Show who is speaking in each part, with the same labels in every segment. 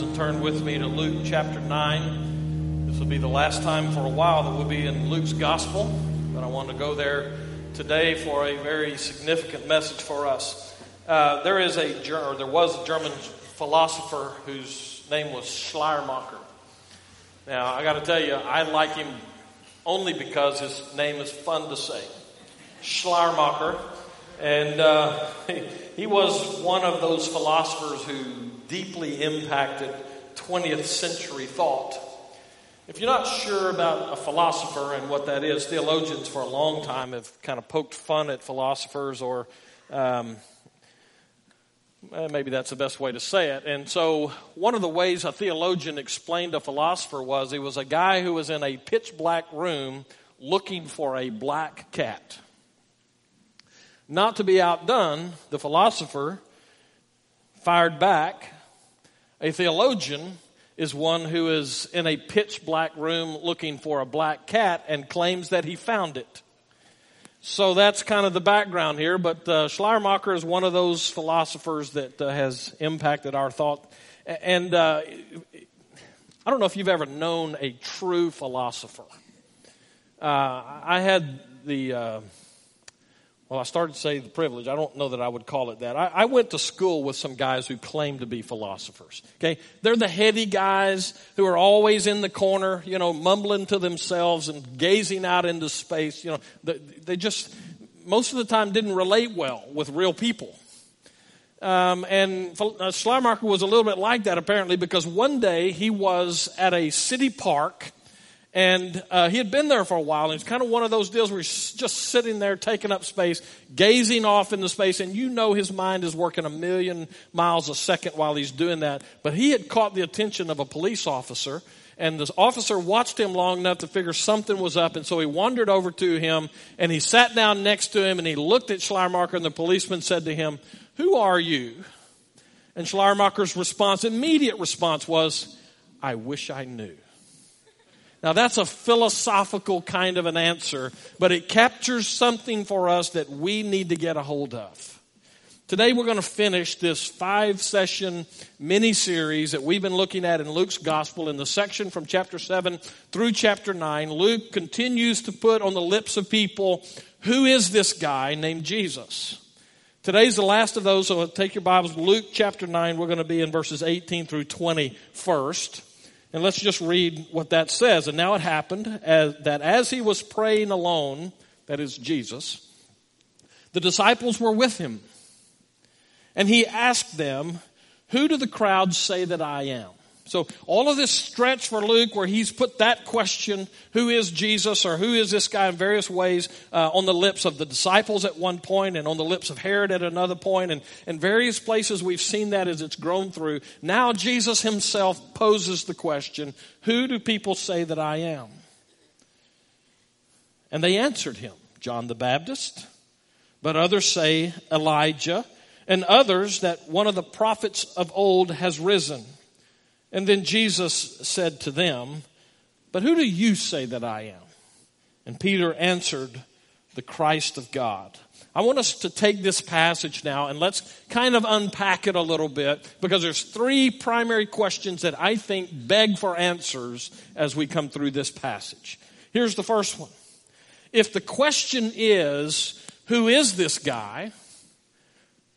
Speaker 1: Turn with me to Luke chapter 9. This will be the last time for a while that we'll be in Luke's gospel, but I want to go there today for a very significant message for us. Uh, there is a or there was a German philosopher whose name was Schleiermacher. Now I got to tell you, I like him only because his name is fun to say, Schleiermacher, and uh, he, he was one of those philosophers who deeply impacted 20th century thought. If you're not sure about a philosopher and what that is, theologians for a long time have kind of poked fun at philosophers, or um, eh, maybe that's the best way to say it. And so, one of the ways a theologian explained a philosopher was he was a guy who was in a pitch black room looking for a black cat. Not to be outdone, the philosopher fired back a theologian is one who is in a pitch black room looking for a black cat and claims that he found it. So that's kind of the background here, but uh, Schleiermacher is one of those philosophers that uh, has impacted our thought. And uh, I don't know if you've ever known a true philosopher. Uh, I had the uh, well, I started to say the privilege. I don't know that I would call it that. I, I, went to school with some guys who claim to be philosophers. Okay. They're the heady guys who are always in the corner, you know, mumbling to themselves and gazing out into space. You know, they, they just, most of the time didn't relate well with real people. Um, and uh, Schleiermacher was a little bit like that apparently because one day he was at a city park and uh, he had been there for a while, and it's kind of one of those deals where he's just sitting there, taking up space, gazing off into space, and you know his mind is working a million miles a second while he's doing that. But he had caught the attention of a police officer, and the officer watched him long enough to figure something was up, and so he wandered over to him, and he sat down next to him, and he looked at Schleiermacher, and the policeman said to him, Who are you? And Schleiermacher's response, immediate response was, I wish I knew. Now that's a philosophical kind of an answer, but it captures something for us that we need to get a hold of. Today we're going to finish this five session mini series that we've been looking at in Luke's gospel in the section from chapter 7 through chapter 9. Luke continues to put on the lips of people, who is this guy named Jesus? Today's the last of those, so take your Bibles. Luke chapter 9, we're going to be in verses 18 through 20 first. And let's just read what that says. And now it happened as, that as he was praying alone, that is Jesus, the disciples were with him. And he asked them, Who do the crowds say that I am? So all of this stretch for Luke where he's put that question, who is Jesus or who is this guy in various ways uh, on the lips of the disciples at one point and on the lips of Herod at another point and in various places we've seen that as it's grown through. Now Jesus himself poses the question, who do people say that I am? And they answered him, John the Baptist, but others say Elijah, and others that one of the prophets of old has risen. And then Jesus said to them, But who do you say that I am? And Peter answered, The Christ of God. I want us to take this passage now and let's kind of unpack it a little bit because there's three primary questions that I think beg for answers as we come through this passage. Here's the first one. If the question is, who is this guy?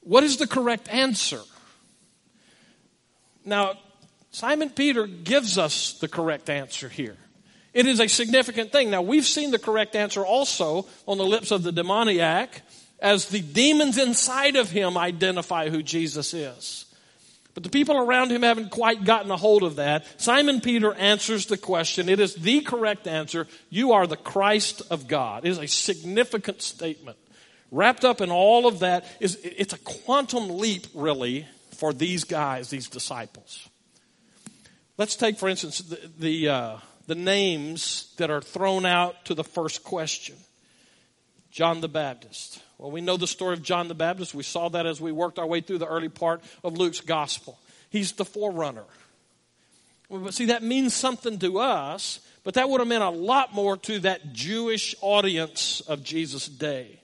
Speaker 1: What is the correct answer? Now, Simon Peter gives us the correct answer here. It is a significant thing. Now, we've seen the correct answer also on the lips of the demoniac as the demons inside of him identify who Jesus is. But the people around him haven't quite gotten a hold of that. Simon Peter answers the question. It is the correct answer. You are the Christ of God. It is a significant statement. Wrapped up in all of that is it's a quantum leap, really, for these guys, these disciples. Let's take, for instance, the, the, uh, the names that are thrown out to the first question John the Baptist. Well, we know the story of John the Baptist. We saw that as we worked our way through the early part of Luke's gospel. He's the forerunner. But see, that means something to us, but that would have meant a lot more to that Jewish audience of Jesus' day.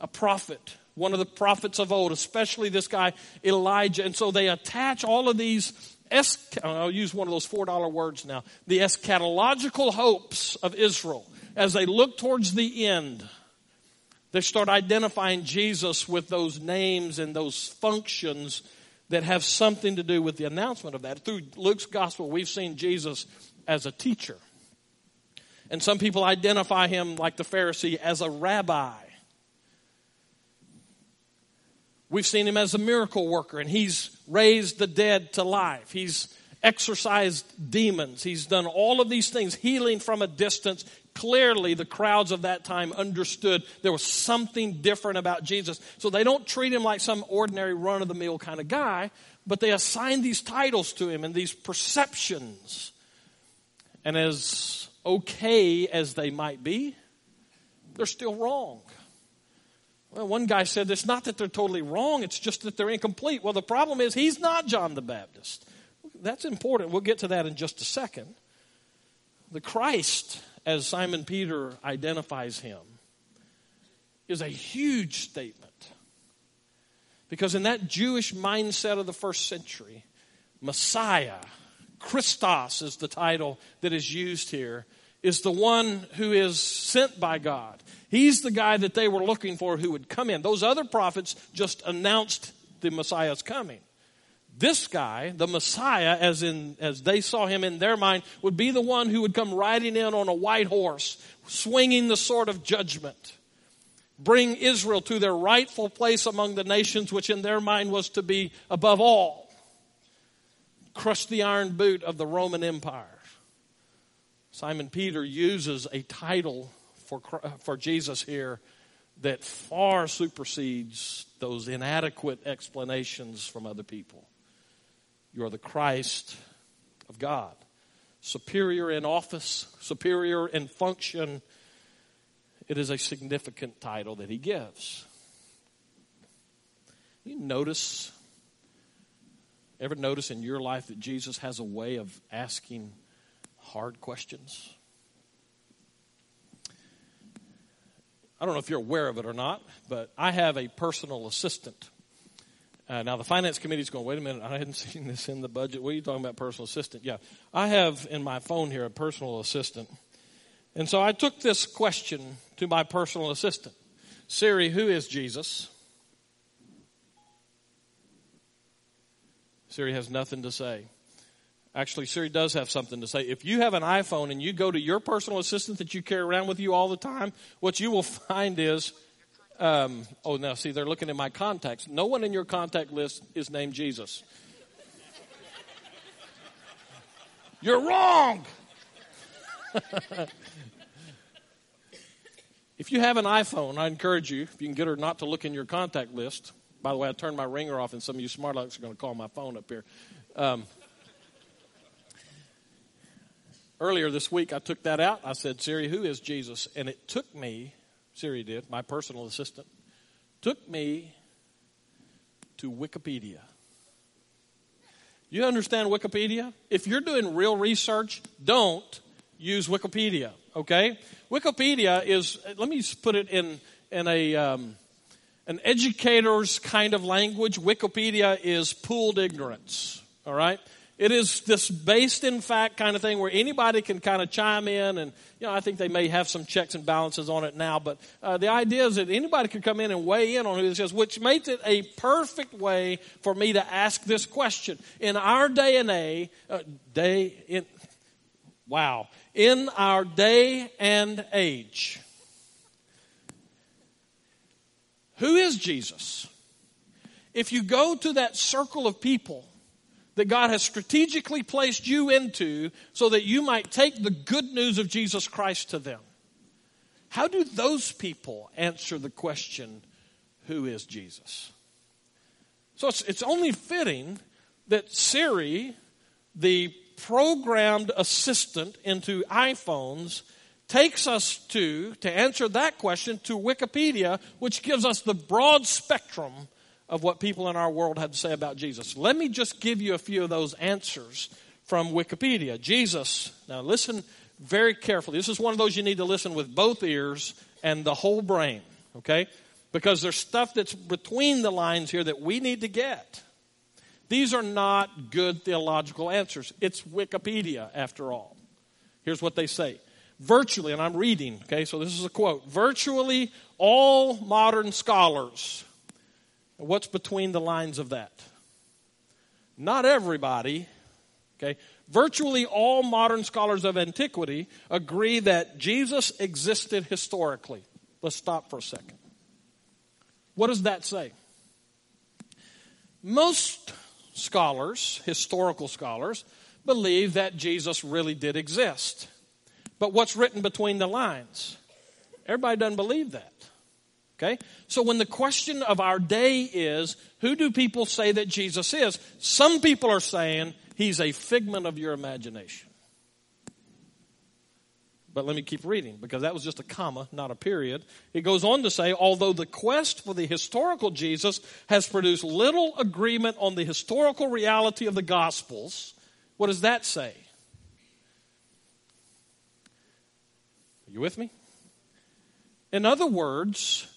Speaker 1: A prophet, one of the prophets of old, especially this guy Elijah. And so they attach all of these I'll use one of those $4 words now, the eschatological hopes of Israel as they look towards the end. They start identifying Jesus with those names and those functions that have something to do with the announcement of that. Through Luke's gospel, we've seen Jesus as a teacher. And some people identify him, like the Pharisee, as a rabbi. We've seen him as a miracle worker, and he's raised the dead to life. He's exorcised demons. He's done all of these things, healing from a distance. Clearly, the crowds of that time understood there was something different about Jesus. So they don't treat him like some ordinary run of the mill kind of guy, but they assign these titles to him and these perceptions. And as okay as they might be, they're still wrong. Well, one guy said it's not that they're totally wrong, it's just that they're incomplete. Well, the problem is he's not John the Baptist. That's important. We'll get to that in just a second. The Christ, as Simon Peter identifies him, is a huge statement. Because in that Jewish mindset of the first century, Messiah, Christos is the title that is used here, is the one who is sent by God. He's the guy that they were looking for who would come in. Those other prophets just announced the Messiah's coming. This guy, the Messiah, as in as they saw him in their mind, would be the one who would come riding in on a white horse, swinging the sword of judgment, bring Israel to their rightful place among the nations, which in their mind was to be above all, crush the iron boot of the Roman Empire. Simon Peter uses a title for, uh, for Jesus here that far supersedes those inadequate explanations from other people. You are the Christ of God, superior in office, superior in function. It is a significant title that he gives. You notice, ever notice in your life that Jesus has a way of asking hard questions? I don't know if you're aware of it or not, but I have a personal assistant. Uh, now, the finance committee is going, wait a minute, I hadn't seen this in the budget. What are you talking about, personal assistant? Yeah, I have in my phone here a personal assistant. And so I took this question to my personal assistant Siri, who is Jesus? Siri has nothing to say. Actually, Siri does have something to say. If you have an iPhone and you go to your personal assistant that you carry around with you all the time, what you will find is, um, oh, now see, they're looking at my contacts. No one in your contact list is named Jesus. You're wrong. if you have an iPhone, I encourage you, if you can get her not to look in your contact list. By the way, I turned my ringer off, and some of you smart are going to call my phone up here. Um, Earlier this week, I took that out. I said, Siri, who is Jesus? And it took me, Siri did, my personal assistant, took me to Wikipedia. You understand Wikipedia? If you're doing real research, don't use Wikipedia, okay? Wikipedia is, let me put it in, in a, um, an educator's kind of language. Wikipedia is pooled ignorance, all right? It is this based in fact kind of thing where anybody can kind of chime in, and you know I think they may have some checks and balances on it now, but uh, the idea is that anybody can come in and weigh in on who this is, which makes it a perfect way for me to ask this question in our day and a uh, day in wow in our day and age. Who is Jesus? If you go to that circle of people that God has strategically placed you into so that you might take the good news of Jesus Christ to them. How do those people answer the question, Who is Jesus? So it's, it's only fitting that Siri, the programmed assistant into iPhones, takes us to, to answer that question, to Wikipedia, which gives us the broad spectrum of what people in our world have to say about Jesus. Let me just give you a few of those answers from Wikipedia. Jesus, now listen very carefully. This is one of those you need to listen with both ears and the whole brain, okay? Because there's stuff that's between the lines here that we need to get. These are not good theological answers. It's Wikipedia, after all. Here's what they say virtually, and I'm reading, okay, so this is a quote virtually all modern scholars. What's between the lines of that? Not everybody, okay, virtually all modern scholars of antiquity agree that Jesus existed historically. Let's stop for a second. What does that say? Most scholars, historical scholars, believe that Jesus really did exist. But what's written between the lines? Everybody doesn't believe that. Okay? So when the question of our day is, who do people say that Jesus is? Some people are saying he's a figment of your imagination. But let me keep reading because that was just a comma, not a period. It goes on to say, although the quest for the historical Jesus has produced little agreement on the historical reality of the Gospels, what does that say? Are you with me? In other words,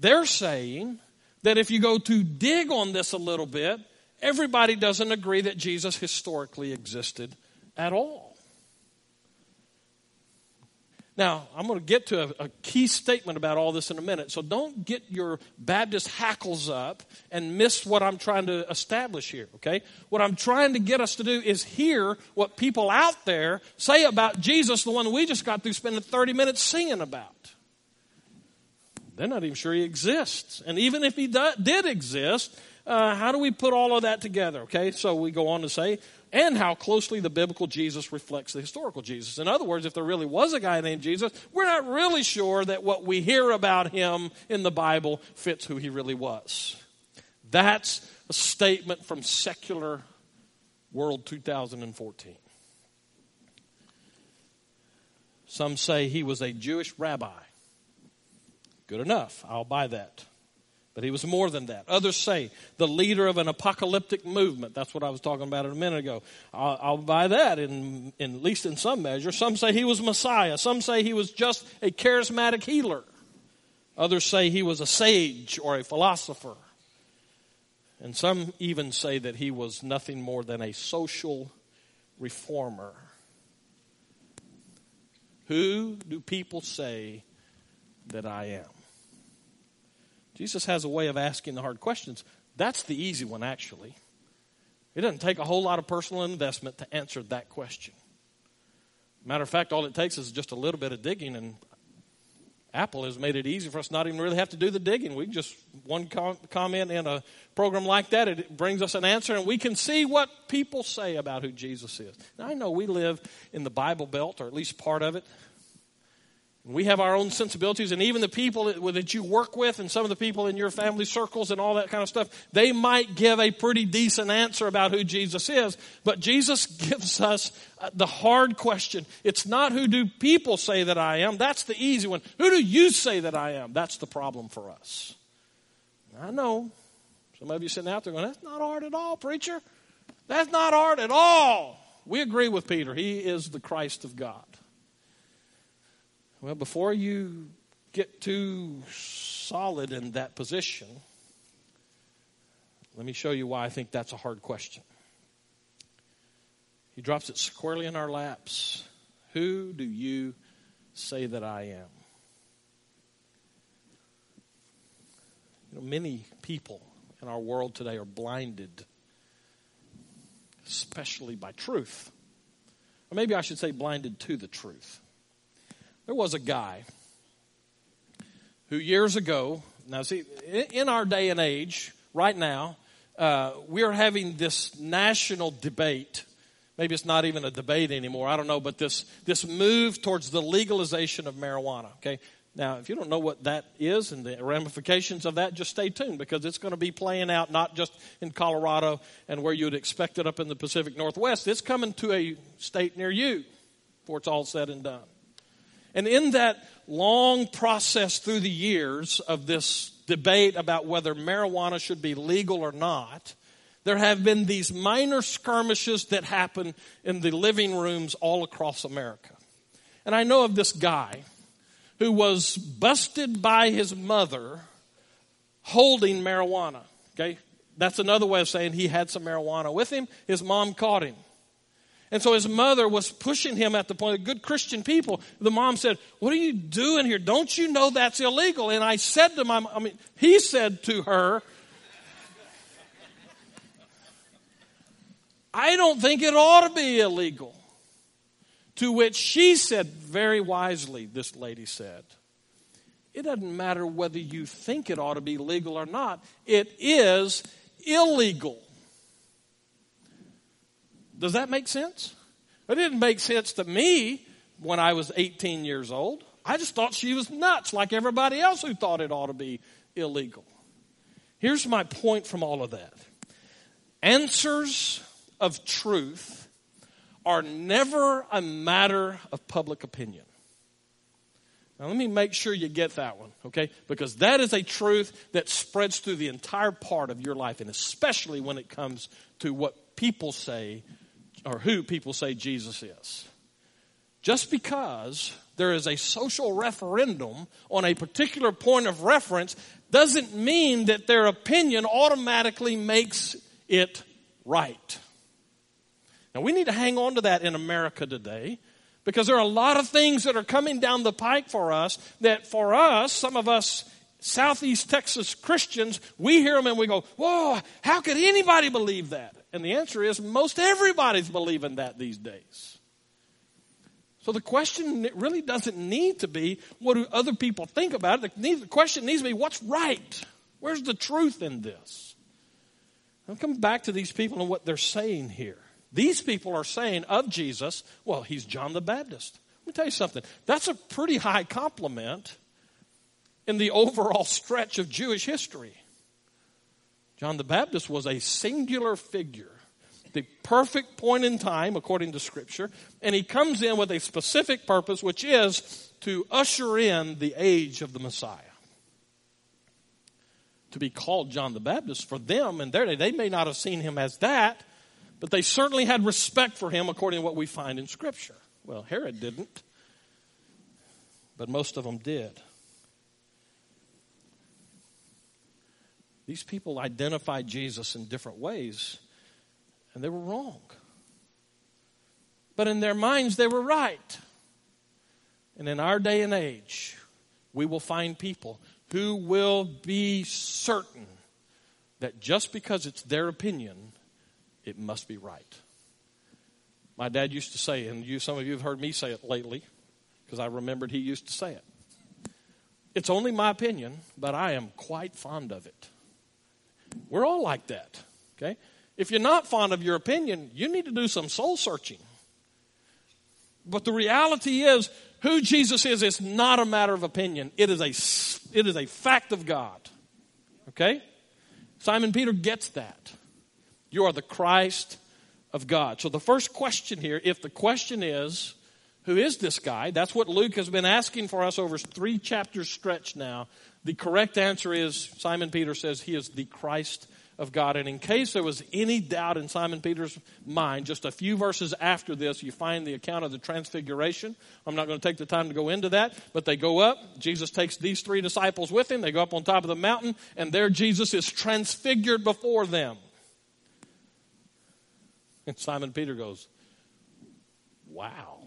Speaker 1: they're saying that if you go to dig on this a little bit, everybody doesn't agree that Jesus historically existed at all. Now, I'm going to get to a, a, key statement about all this in a minute, so don't get your Baptist hackles up and miss what I'm trying to establish here, okay? What I'm trying to get us to do is hear what people out there say about Jesus, the one we just got through spending 30 minutes singing about. They're not even sure he exists. And even if he do, did exist, uh, how do we put all of that together? Okay, so we go on to say, and how closely the biblical Jesus reflects the historical Jesus. In other words, if there really was a guy named Jesus, we're not really sure that what we hear about him in the Bible fits who he really was. That's a statement from secular world 2014. Some say he was a Jewish rabbi. Good enough. I'll buy that. But he was more than that. Others say the leader of an apocalyptic movement. That's what I was talking about a minute ago. I'll, I'll buy that, in, in, at least in some measure. Some say he was Messiah. Some say he was just a charismatic healer. Others say he was a sage or a philosopher. And some even say that he was nothing more than a social reformer. Who do people say that I am? Jesus has a way of asking the hard questions. That's the easy one, actually. It doesn't take a whole lot of personal investment to answer that question. Matter of fact, all it takes is just a little bit of digging, and Apple has made it easy for us not even really have to do the digging. We just, one com- comment in a program like that, it brings us an answer, and we can see what people say about who Jesus is. Now, I know we live in the Bible Belt, or at least part of it. We have our own sensibilities, and even the people that you work with, and some of the people in your family circles, and all that kind of stuff, they might give a pretty decent answer about who Jesus is. But Jesus gives us uh, the hard question. It's not who do people say that I am, that's the easy one. Who do you say that I am? That's the problem for us. I know some of you sitting out there going, That's not hard at all, preacher. That's not hard at all. We agree with Peter. He is the Christ of God. Well, before you get too solid in that position, let me show you why I think that's a hard question. He drops it squarely in our laps. Who do you say that I am? You know, many people in our world today are blinded, especially by truth. Or maybe I should say blinded to the truth. There was a guy who years ago, now see, in our day and age, right now, uh, we're having this national debate. Maybe it's not even a debate anymore. I don't know, but this this move towards the legalization of marijuana. Okay, now if you don't know what that is and the ramifications of that, just stay tuned because it's going to be playing out not just in Colorado and where you'd expect it up in the Pacific Northwest. It's coming to a state near you before it's all said and done. And in that long process through the years of this debate about whether marijuana should be legal or not, there have been these minor skirmishes that happen in the living rooms all across America. And I know of this guy who was busted by his mother holding marijuana. Okay? That's another way of saying he had some marijuana with him. His mom caught him. And so his mother was pushing him at the point of good Christian people. The mom said, What are you doing here? Don't you know that's illegal? And I said to my, I mean, he said to her, I don't think it ought to be illegal. To which she said, very wisely, this lady said, It doesn't matter whether you think it ought to be legal or not, it is illegal. Does that make sense? It didn't make sense to me when I was 18 years old. I just thought she was nuts, like everybody else who thought it ought to be illegal. Here's my point from all of that answers of truth are never a matter of public opinion. Now, let me make sure you get that one, okay? Because that is a truth that spreads through the entire part of your life, and especially when it comes to what people say or who people say Jesus is. Just because there is a social referendum on a particular point of reference doesn't mean that their opinion automatically makes it right. Now, we need to hang on to that in America today because there are a lot of things that are coming down the pike for us that, for us, some of us Southeast Texas Christians, we hear them and we go, Whoa, how could anybody believe that? And the answer is most everybody's believing that these days. So the question really doesn't need to be what do other people think about it. The question needs to be what's right? Where's the truth in this? I'm coming back to these people and what they're saying here. These people are saying of Jesus, well, he's John the Baptist. Let me tell you something. That's a pretty high compliment in the overall stretch of Jewish history. John the Baptist was a singular figure, the perfect point in time, according to Scripture, and he comes in with a specific purpose, which is to usher in the age of the Messiah. To be called John the Baptist, for them in their day, they may not have seen him as that, but they certainly had respect for him according to what we find in Scripture. Well, Herod didn't, but most of them did. These people identified Jesus in different ways, and they were wrong. But in their minds, they were right. And in our day and age, we will find people who will be certain that just because it's their opinion, it must be right. My dad used to say, and you, some of you have heard me say it lately, because I remembered he used to say it. It's only my opinion, but I am quite fond of it. We're all like that. Okay? If you're not fond of your opinion, you need to do some soul searching. But the reality is, who Jesus is is not a matter of opinion. It is a, it is a fact of God. Okay? Simon Peter gets that. You are the Christ of God. So the first question here, if the question is, who is this guy? That's what Luke has been asking for us over three chapters stretch now. The correct answer is Simon Peter says he is the Christ of God. And in case there was any doubt in Simon Peter's mind, just a few verses after this, you find the account of the transfiguration. I'm not going to take the time to go into that, but they go up. Jesus takes these three disciples with him. They go up on top of the mountain, and there Jesus is transfigured before them. And Simon Peter goes, Wow.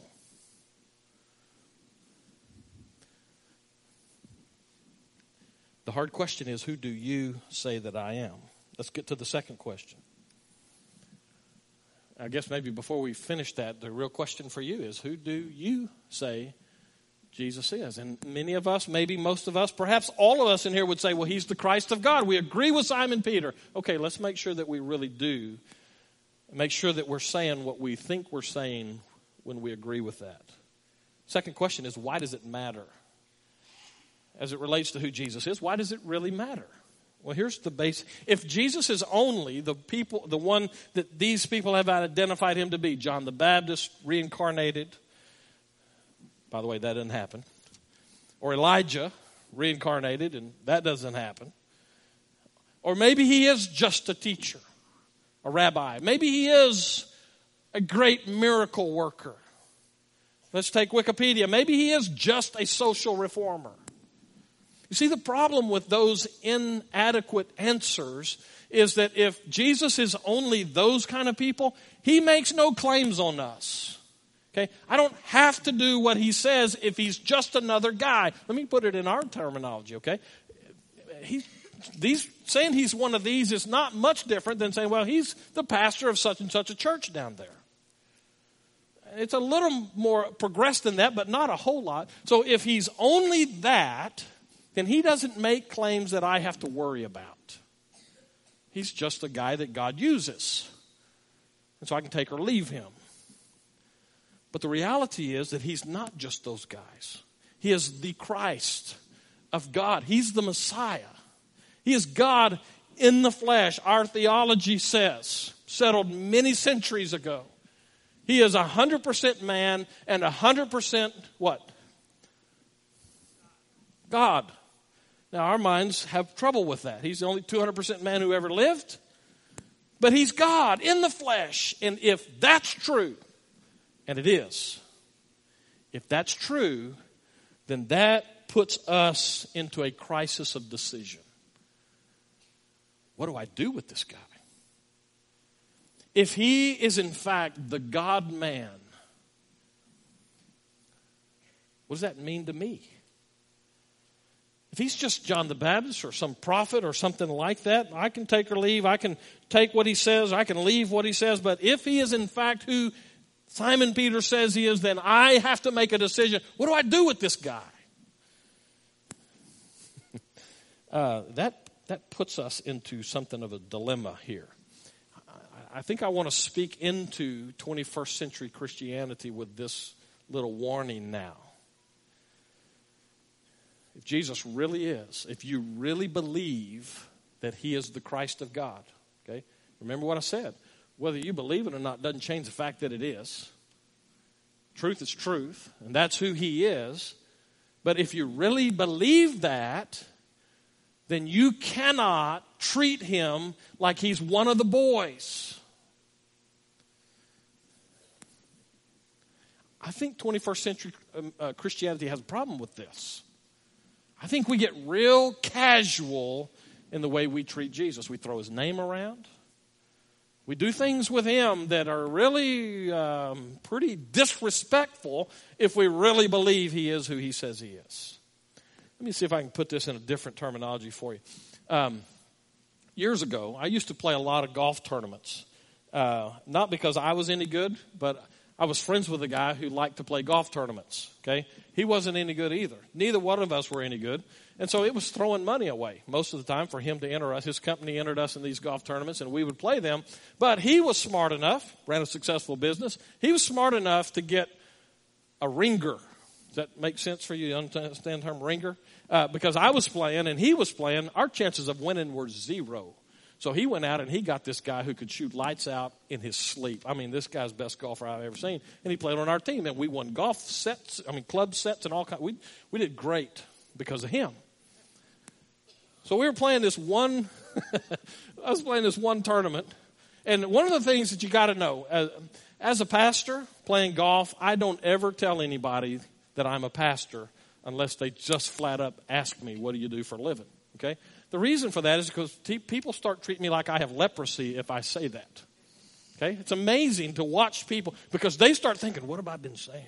Speaker 1: The hard question is who do you say that I am? Let's get to the second question. I guess maybe before we finish that, the real question for you is who do you say Jesus is? And many of us, maybe most of us, perhaps all of us in here would say, well, he's the Christ of God. We agree with Simon Peter. Okay, let's make sure that we really do. Make sure that we're saying what we think we're saying when we agree with that. Second question is why does it matter? As it relates to who Jesus is, why does it really matter? Well, here's the base. If Jesus is only the people, the one that these people have identified him to be, John the Baptist reincarnated. By the way, that didn't happen. Or Elijah reincarnated, and that doesn't happen. Or maybe he is just a teacher, a rabbi. Maybe he is a great miracle worker. Let's take Wikipedia. Maybe he is just a social reformer. You see, the problem with those inadequate answers is that if Jesus is only those kind of people, he makes no claims on us. Okay? I don't have to do what he says if he's just another guy. Let me put it in our terminology, okay? He, these, saying he's one of these is not much different than saying, well, he's the pastor of such and such a church down there. It's a little more progressed than that, but not a whole lot. So if he's only that, then he doesn't make claims that I have to worry about. He's just a guy that God uses. And so I can take or leave him. But the reality is that he's not just those guys. He is the Christ of God. He's the Messiah. He is God in the flesh, our theology says, settled many centuries ago. He is 100% man and 100% what? God. Now, our minds have trouble with that. He's the only 200% man who ever lived, but he's God in the flesh. And if that's true, and it is, if that's true, then that puts us into a crisis of decision. What do I do with this guy? If he is in fact the God man, what does that mean to me? If he's just John the Baptist or some prophet or something like that, I can take or leave. I can take what he says. I can leave what he says. But if he is in fact who Simon Peter says he is, then I have to make a decision. What do I do with this guy? uh, that, that puts us into something of a dilemma here. I think I want to speak into 21st century Christianity with this little warning now. If Jesus really is, if you really believe that he is the Christ of God, okay? Remember what I said. Whether you believe it or not doesn't change the fact that it is. Truth is truth, and that's who he is. But if you really believe that, then you cannot treat him like he's one of the boys. I think 21st century um, uh, Christianity has a problem with this. I think we get real casual in the way we treat Jesus. We throw his name around. We do things with him that are really um, pretty disrespectful if we really believe he is who he says he is. Let me see if I can put this in a different terminology for you. Um, years ago, I used to play a lot of golf tournaments. Uh, not because I was any good, but I was friends with a guy who liked to play golf tournaments. Okay, he wasn't any good either. Neither one of us were any good, and so it was throwing money away most of the time for him to enter us. His company entered us in these golf tournaments, and we would play them. But he was smart enough, ran a successful business. He was smart enough to get a ringer. Does that make sense for you? You understand the term ringer? Uh, because I was playing and he was playing, our chances of winning were zero. So he went out and he got this guy who could shoot lights out in his sleep. I mean, this guy's best golfer I've ever seen. And he played on our team. And we won golf sets, I mean, club sets and all kinds. We, we did great because of him. So we were playing this one, I was playing this one tournament. And one of the things that you got to know, as, as a pastor playing golf, I don't ever tell anybody that I'm a pastor unless they just flat up ask me, what do you do for a living? Okay? The reason for that is because people start treating me like I have leprosy if I say that. Okay? It's amazing to watch people because they start thinking, what have I been saying?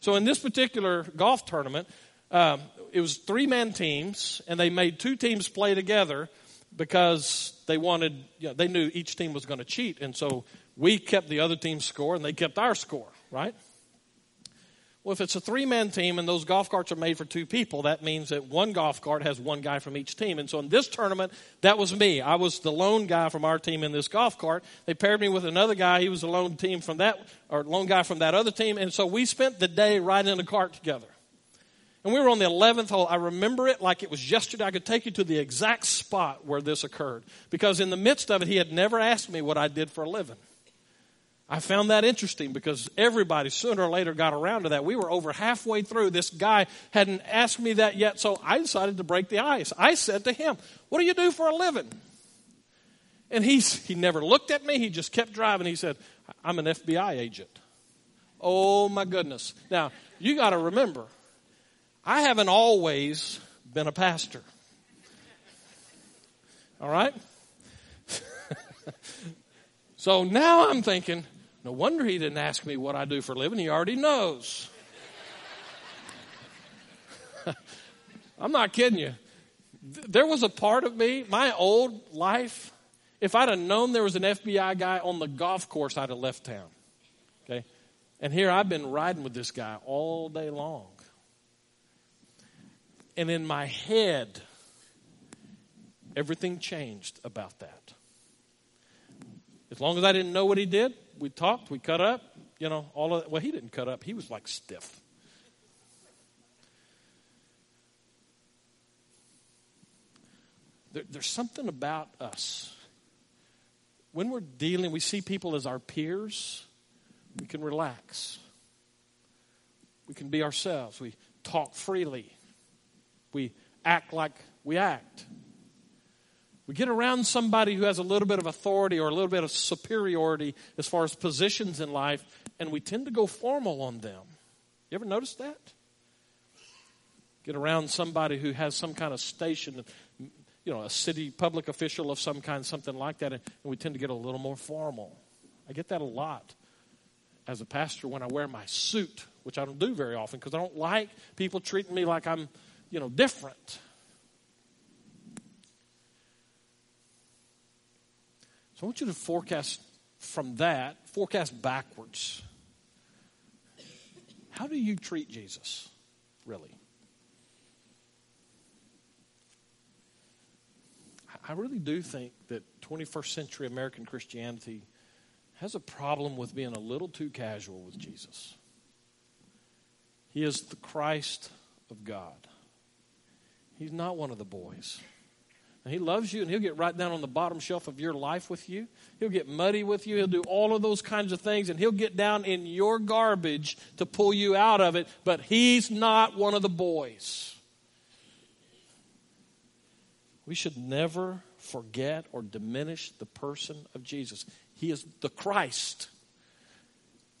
Speaker 1: So in this particular golf tournament, um, it was three man teams, and they made two teams play together because they wanted, you know, they knew each team was going to cheat. And so we kept the other team's score, and they kept our score, right? Well, if it's a three man team and those golf carts are made for two people, that means that one golf cart has one guy from each team. And so in this tournament, that was me. I was the lone guy from our team in this golf cart. They paired me with another guy. He was the lone team from that, or lone guy from that other team. And so we spent the day riding in the cart together. And we were on the 11th hole. I remember it like it was yesterday. I could take you to the exact spot where this occurred. Because in the midst of it, he had never asked me what I did for a living. I found that interesting because everybody sooner or later got around to that. We were over halfway through. This guy hadn't asked me that yet, so I decided to break the ice. I said to him, What do you do for a living? And he's, he never looked at me. He just kept driving. He said, I'm an FBI agent. Oh my goodness. Now, you got to remember, I haven't always been a pastor. All right? so now I'm thinking, no wonder he didn't ask me what I do for a living. He already knows. I'm not kidding you. There was a part of me, my old life, if I'd have known there was an FBI guy on the golf course, I'd have left town. Okay? And here I've been riding with this guy all day long. And in my head, everything changed about that. As long as I didn't know what he did, we talked, we cut up, you know, all of that. Well, he didn't cut up, he was like stiff. There, there's something about us. When we're dealing, we see people as our peers, we can relax. We can be ourselves. We talk freely. We act like we act. We get around somebody who has a little bit of authority or a little bit of superiority as far as positions in life, and we tend to go formal on them. You ever notice that? Get around somebody who has some kind of station, you know, a city public official of some kind, something like that, and we tend to get a little more formal. I get that a lot as a pastor when I wear my suit, which I don't do very often because I don't like people treating me like I'm, you know, different. So I want you to forecast from that, forecast backwards. How do you treat Jesus, really? I really do think that 21st century American Christianity has a problem with being a little too casual with Jesus. He is the Christ of God. He's not one of the boys. And he loves you, and he'll get right down on the bottom shelf of your life with you. He'll get muddy with you. He'll do all of those kinds of things, and he'll get down in your garbage to pull you out of it. But he's not one of the boys. We should never forget or diminish the person of Jesus. He is the Christ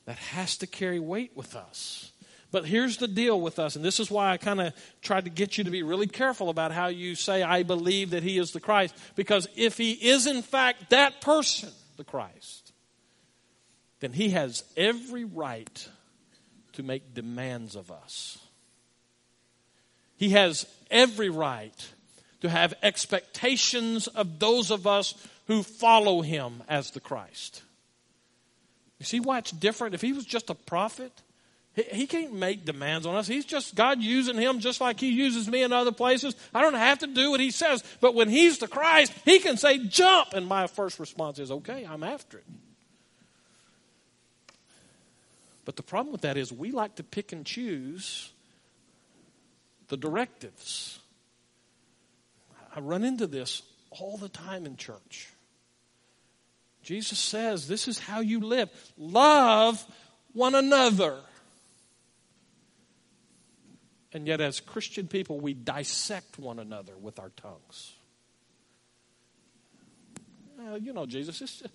Speaker 1: that has to carry weight with us. But here's the deal with us, and this is why I kind of tried to get you to be really careful about how you say, I believe that he is the Christ. Because if he is in fact that person, the Christ, then he has every right to make demands of us. He has every right to have expectations of those of us who follow him as the Christ. You see why it's different? If he was just a prophet, he can't make demands on us. He's just God using him just like he uses me in other places. I don't have to do what he says. But when he's the Christ, he can say, jump. And my first response is, okay, I'm after it. But the problem with that is we like to pick and choose the directives. I run into this all the time in church. Jesus says, This is how you live. Love one another. And yet, as Christian people, we dissect one another with our tongues. You know, Jesus, it's just,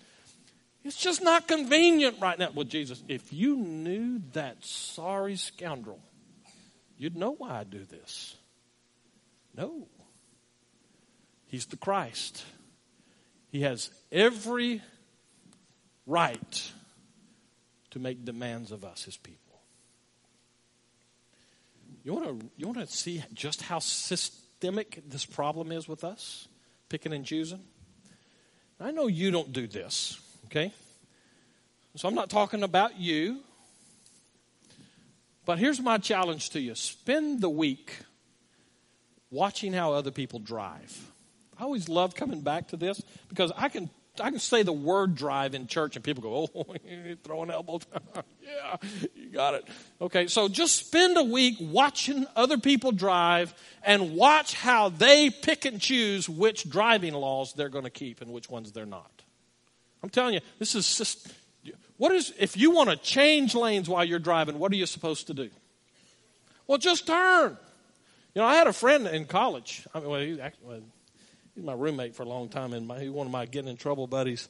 Speaker 1: it's just not convenient right now. Well, Jesus, if you knew that sorry scoundrel, you'd know why I do this. No. He's the Christ. He has every right to make demands of us, his people. You want to you want to see just how systemic this problem is with us, picking and choosing. I know you don't do this, okay? So I'm not talking about you. But here's my challenge to you. Spend the week watching how other people drive. I always love coming back to this because I can I can say the word drive in church and people go, oh, throwing elbows. yeah, you got it. Okay, so just spend a week watching other people drive and watch how they pick and choose which driving laws they're going to keep and which ones they're not. I'm telling you, this is just, what is, if you want to change lanes while you're driving, what are you supposed to do? Well, just turn. You know, I had a friend in college. I mean, well, well, He's my roommate for a long time, and my, he's one of my getting in trouble buddies.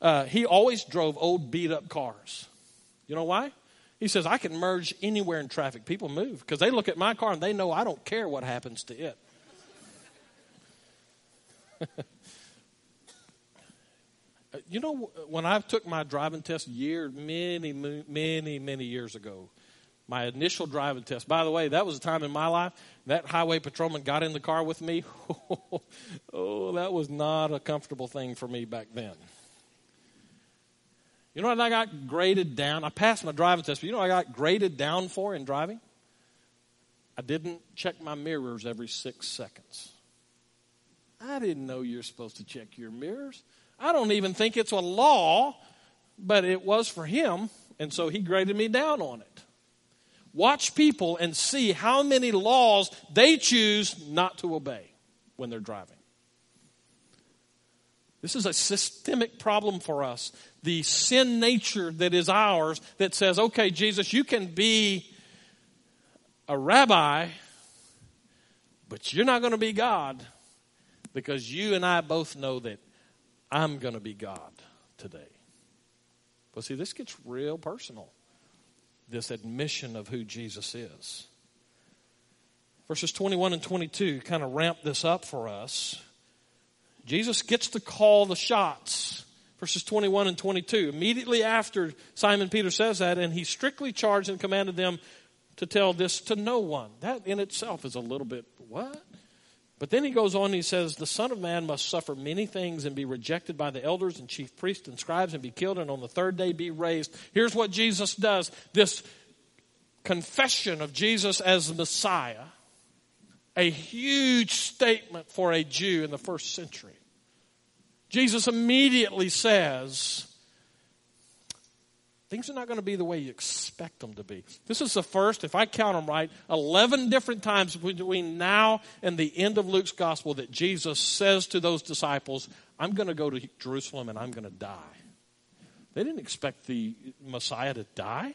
Speaker 1: Uh, he always drove old beat up cars. You know why? He says, I can merge anywhere in traffic. People move because they look at my car and they know I don't care what happens to it. you know, when I took my driving test year, many, many, many years ago, my initial driving test. By the way, that was a time in my life that highway patrolman got in the car with me. oh, that was not a comfortable thing for me back then. You know what I got graded down? I passed my driving test, but you know what I got graded down for in driving? I didn't check my mirrors every six seconds. I didn't know you're supposed to check your mirrors. I don't even think it's a law, but it was for him, and so he graded me down on it. Watch people and see how many laws they choose not to obey when they're driving. This is a systemic problem for us. The sin nature that is ours that says, okay, Jesus, you can be a rabbi, but you're not going to be God because you and I both know that I'm going to be God today. But see, this gets real personal this admission of who Jesus is. Verses 21 and 22 kind of ramp this up for us. Jesus gets to call the shots. Verses 21 and 22. Immediately after Simon Peter says that, and he strictly charged and commanded them to tell this to no one. That in itself is a little bit, what? But then he goes on and he says, The Son of Man must suffer many things and be rejected by the elders and chief priests and scribes and be killed and on the third day be raised. Here's what Jesus does this confession of Jesus as the Messiah, a huge statement for a Jew in the first century. Jesus immediately says, Things are not going to be the way you expect them to be. This is the first, if I count them right, 11 different times between now and the end of Luke's gospel that Jesus says to those disciples, I'm going to go to Jerusalem and I'm going to die. They didn't expect the Messiah to die.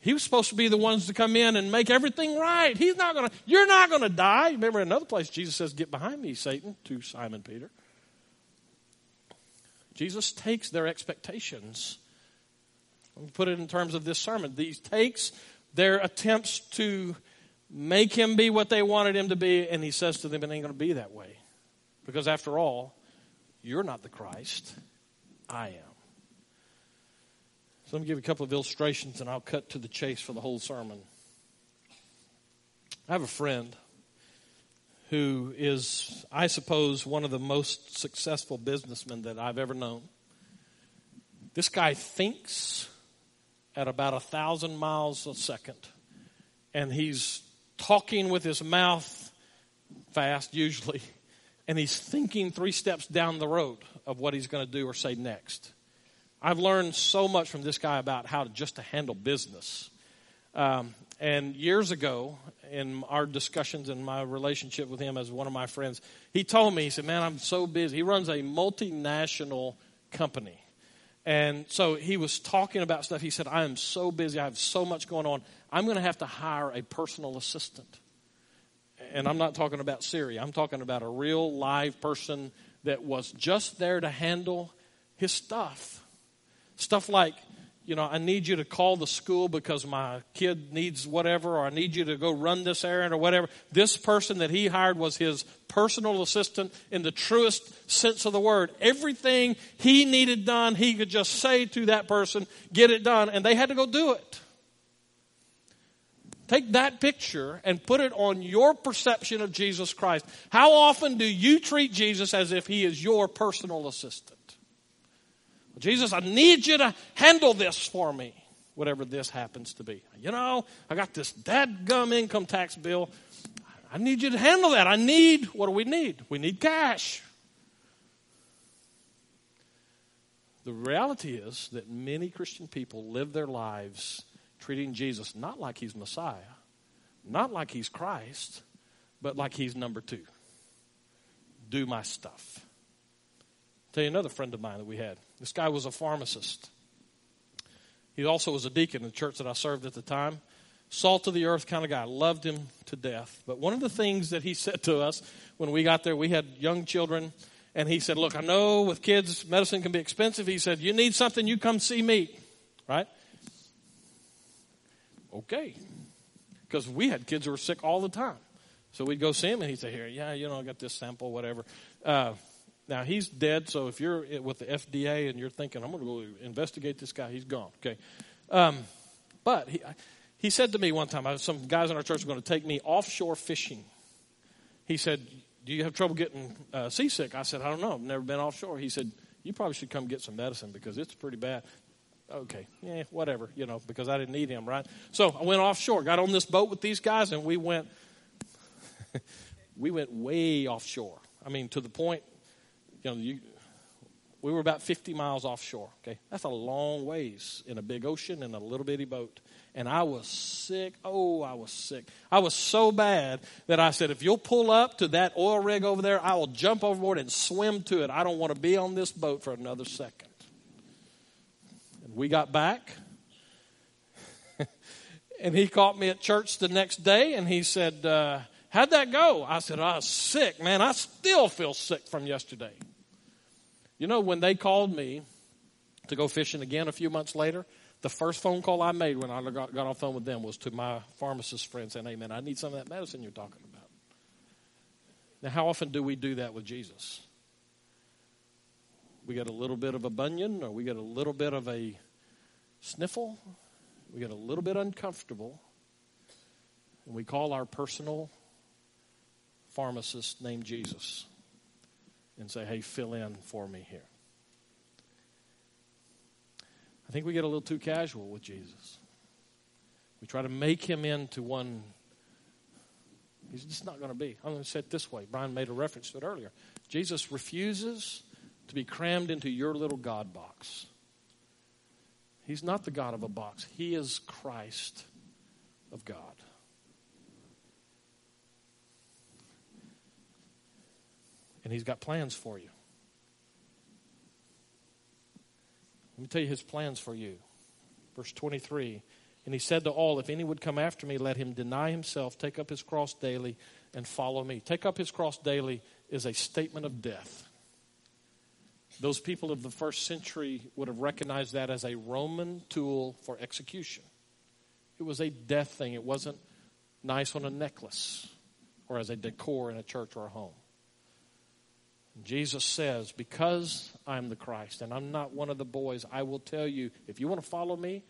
Speaker 1: He was supposed to be the ones to come in and make everything right. He's not going to, you're not going to die. Remember another place Jesus says, Get behind me, Satan, to Simon Peter. Jesus takes their expectations me put it in terms of this sermon. These takes their attempts to make him be what they wanted him to be, and he says to them, It ain't going to be that way. Because after all, you're not the Christ, I am. So let me give you a couple of illustrations and I'll cut to the chase for the whole sermon. I have a friend who is, I suppose, one of the most successful businessmen that I've ever known. This guy thinks at about a thousand miles a second. And he's talking with his mouth fast, usually, and he's thinking three steps down the road of what he's going to do or say next. I've learned so much from this guy about how to just to handle business. Um, and years ago, in our discussions and my relationship with him as one of my friends, he told me, he said, Man, I'm so busy. He runs a multinational company. And so he was talking about stuff. He said, I am so busy. I have so much going on. I'm going to have to hire a personal assistant. And I'm not talking about Siri, I'm talking about a real live person that was just there to handle his stuff. Stuff like you know, I need you to call the school because my kid needs whatever, or I need you to go run this errand or whatever. This person that he hired was his personal assistant in the truest sense of the word. Everything he needed done, he could just say to that person, get it done, and they had to go do it. Take that picture and put it on your perception of Jesus Christ. How often do you treat Jesus as if he is your personal assistant? Jesus, I need you to handle this for me, whatever this happens to be. You know, I got this dadgum income tax bill. I need you to handle that. I need, what do we need? We need cash. The reality is that many Christian people live their lives treating Jesus not like he's Messiah, not like he's Christ, but like he's number two. Do my stuff. tell you another friend of mine that we had. This guy was a pharmacist. He also was a deacon in the church that I served at the time. Salt of the earth kind of guy. Loved him to death. But one of the things that he said to us when we got there, we had young children, and he said, Look, I know with kids, medicine can be expensive. He said, You need something, you come see me. Right? okay. Because we had kids who were sick all the time. So we'd go see him and he'd say, Here, yeah, you know, I got this sample, whatever. Uh, now he's dead, so if you're with the FDA and you're thinking, I'm going to go investigate this guy, he's gone. Okay. Um, but he, he said to me one time, some guys in our church were going to take me offshore fishing. He said, Do you have trouble getting uh, seasick? I said, I don't know. I've never been offshore. He said, You probably should come get some medicine because it's pretty bad. Okay, yeah, whatever, you know, because I didn't need him, right? So I went offshore, got on this boat with these guys, and we went, we went way offshore. I mean, to the point, you know, you, we were about 50 miles offshore. Okay, that's a long ways in a big ocean in a little bitty boat and I was sick. Oh, I was sick. I was so bad that I said, if you'll pull up to that oil rig over there, I will jump overboard and swim to it. I don't want to be on this boat for another second. And we got back. and he caught me at church the next day and he said, uh, How'd that go? I said, I was sick, man. I still feel sick from yesterday. You know, when they called me to go fishing again a few months later, the first phone call I made when I got, got the phone with them was to my pharmacist friend saying, Hey, man, I need some of that medicine you're talking about. Now, how often do we do that with Jesus? We get a little bit of a bunion, or we get a little bit of a sniffle, we get a little bit uncomfortable, and we call our personal pharmacist named Jesus and say, Hey, fill in for me here. I think we get a little too casual with Jesus. We try to make him into one. He's just not going to be. I'm going to say it this way. Brian made a reference to it earlier. Jesus refuses to be crammed into your little God box. He's not the God of a box, He is Christ of God. And He's got plans for you. Let me tell you his plans for you. Verse 23 And he said to all, If any would come after me, let him deny himself, take up his cross daily, and follow me. Take up his cross daily is a statement of death. Those people of the first century would have recognized that as a Roman tool for execution. It was a death thing, it wasn't nice on a necklace or as a decor in a church or a home. Jesus says, Because I'm the Christ and I'm not one of the boys, I will tell you, if you want to follow me,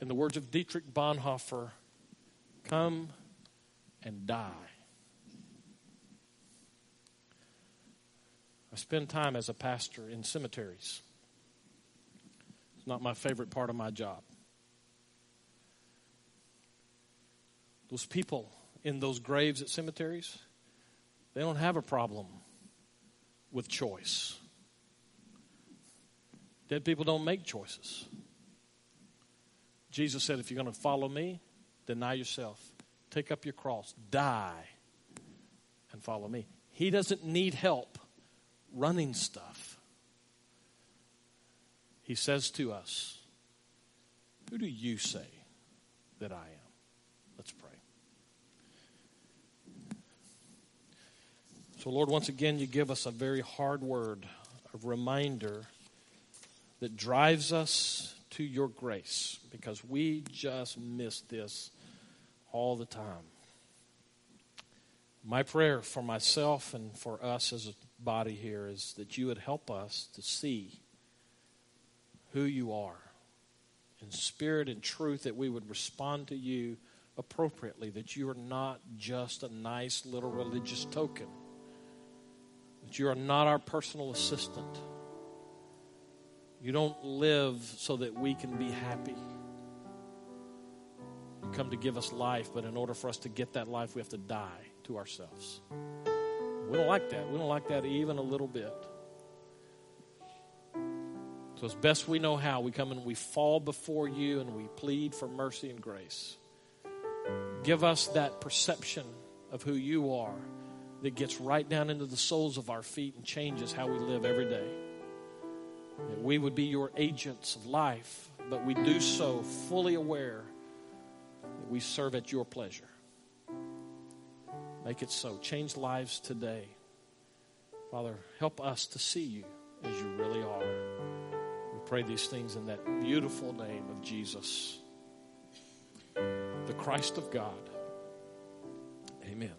Speaker 1: in the words of Dietrich Bonhoeffer, come and die. I spend time as a pastor in cemeteries. It's not my favorite part of my job. Those people in those graves at cemeteries, they don't have a problem with choice. Dead people don't make choices. Jesus said, if you're going to follow me, deny yourself, take up your cross, die, and follow me. He doesn't need help running stuff. He says to us, Who do you say that I am? So, Lord, once again, you give us a very hard word, a reminder that drives us to your grace because we just miss this all the time. My prayer for myself and for us as a body here is that you would help us to see who you are in spirit and truth, that we would respond to you appropriately, that you are not just a nice little religious token that you are not our personal assistant. You don't live so that we can be happy. You come to give us life, but in order for us to get that life, we have to die to ourselves. We don't like that. We don't like that even a little bit. So, as best we know how, we come and we fall before you and we plead for mercy and grace. Give us that perception of who you are that gets right down into the soles of our feet and changes how we live every day. That we would be your agents of life, but we do so fully aware that we serve at your pleasure. Make it so. Change lives today. Father, help us to see you as you really are. We pray these things in that beautiful name of Jesus.
Speaker 2: the Christ of God. Amen.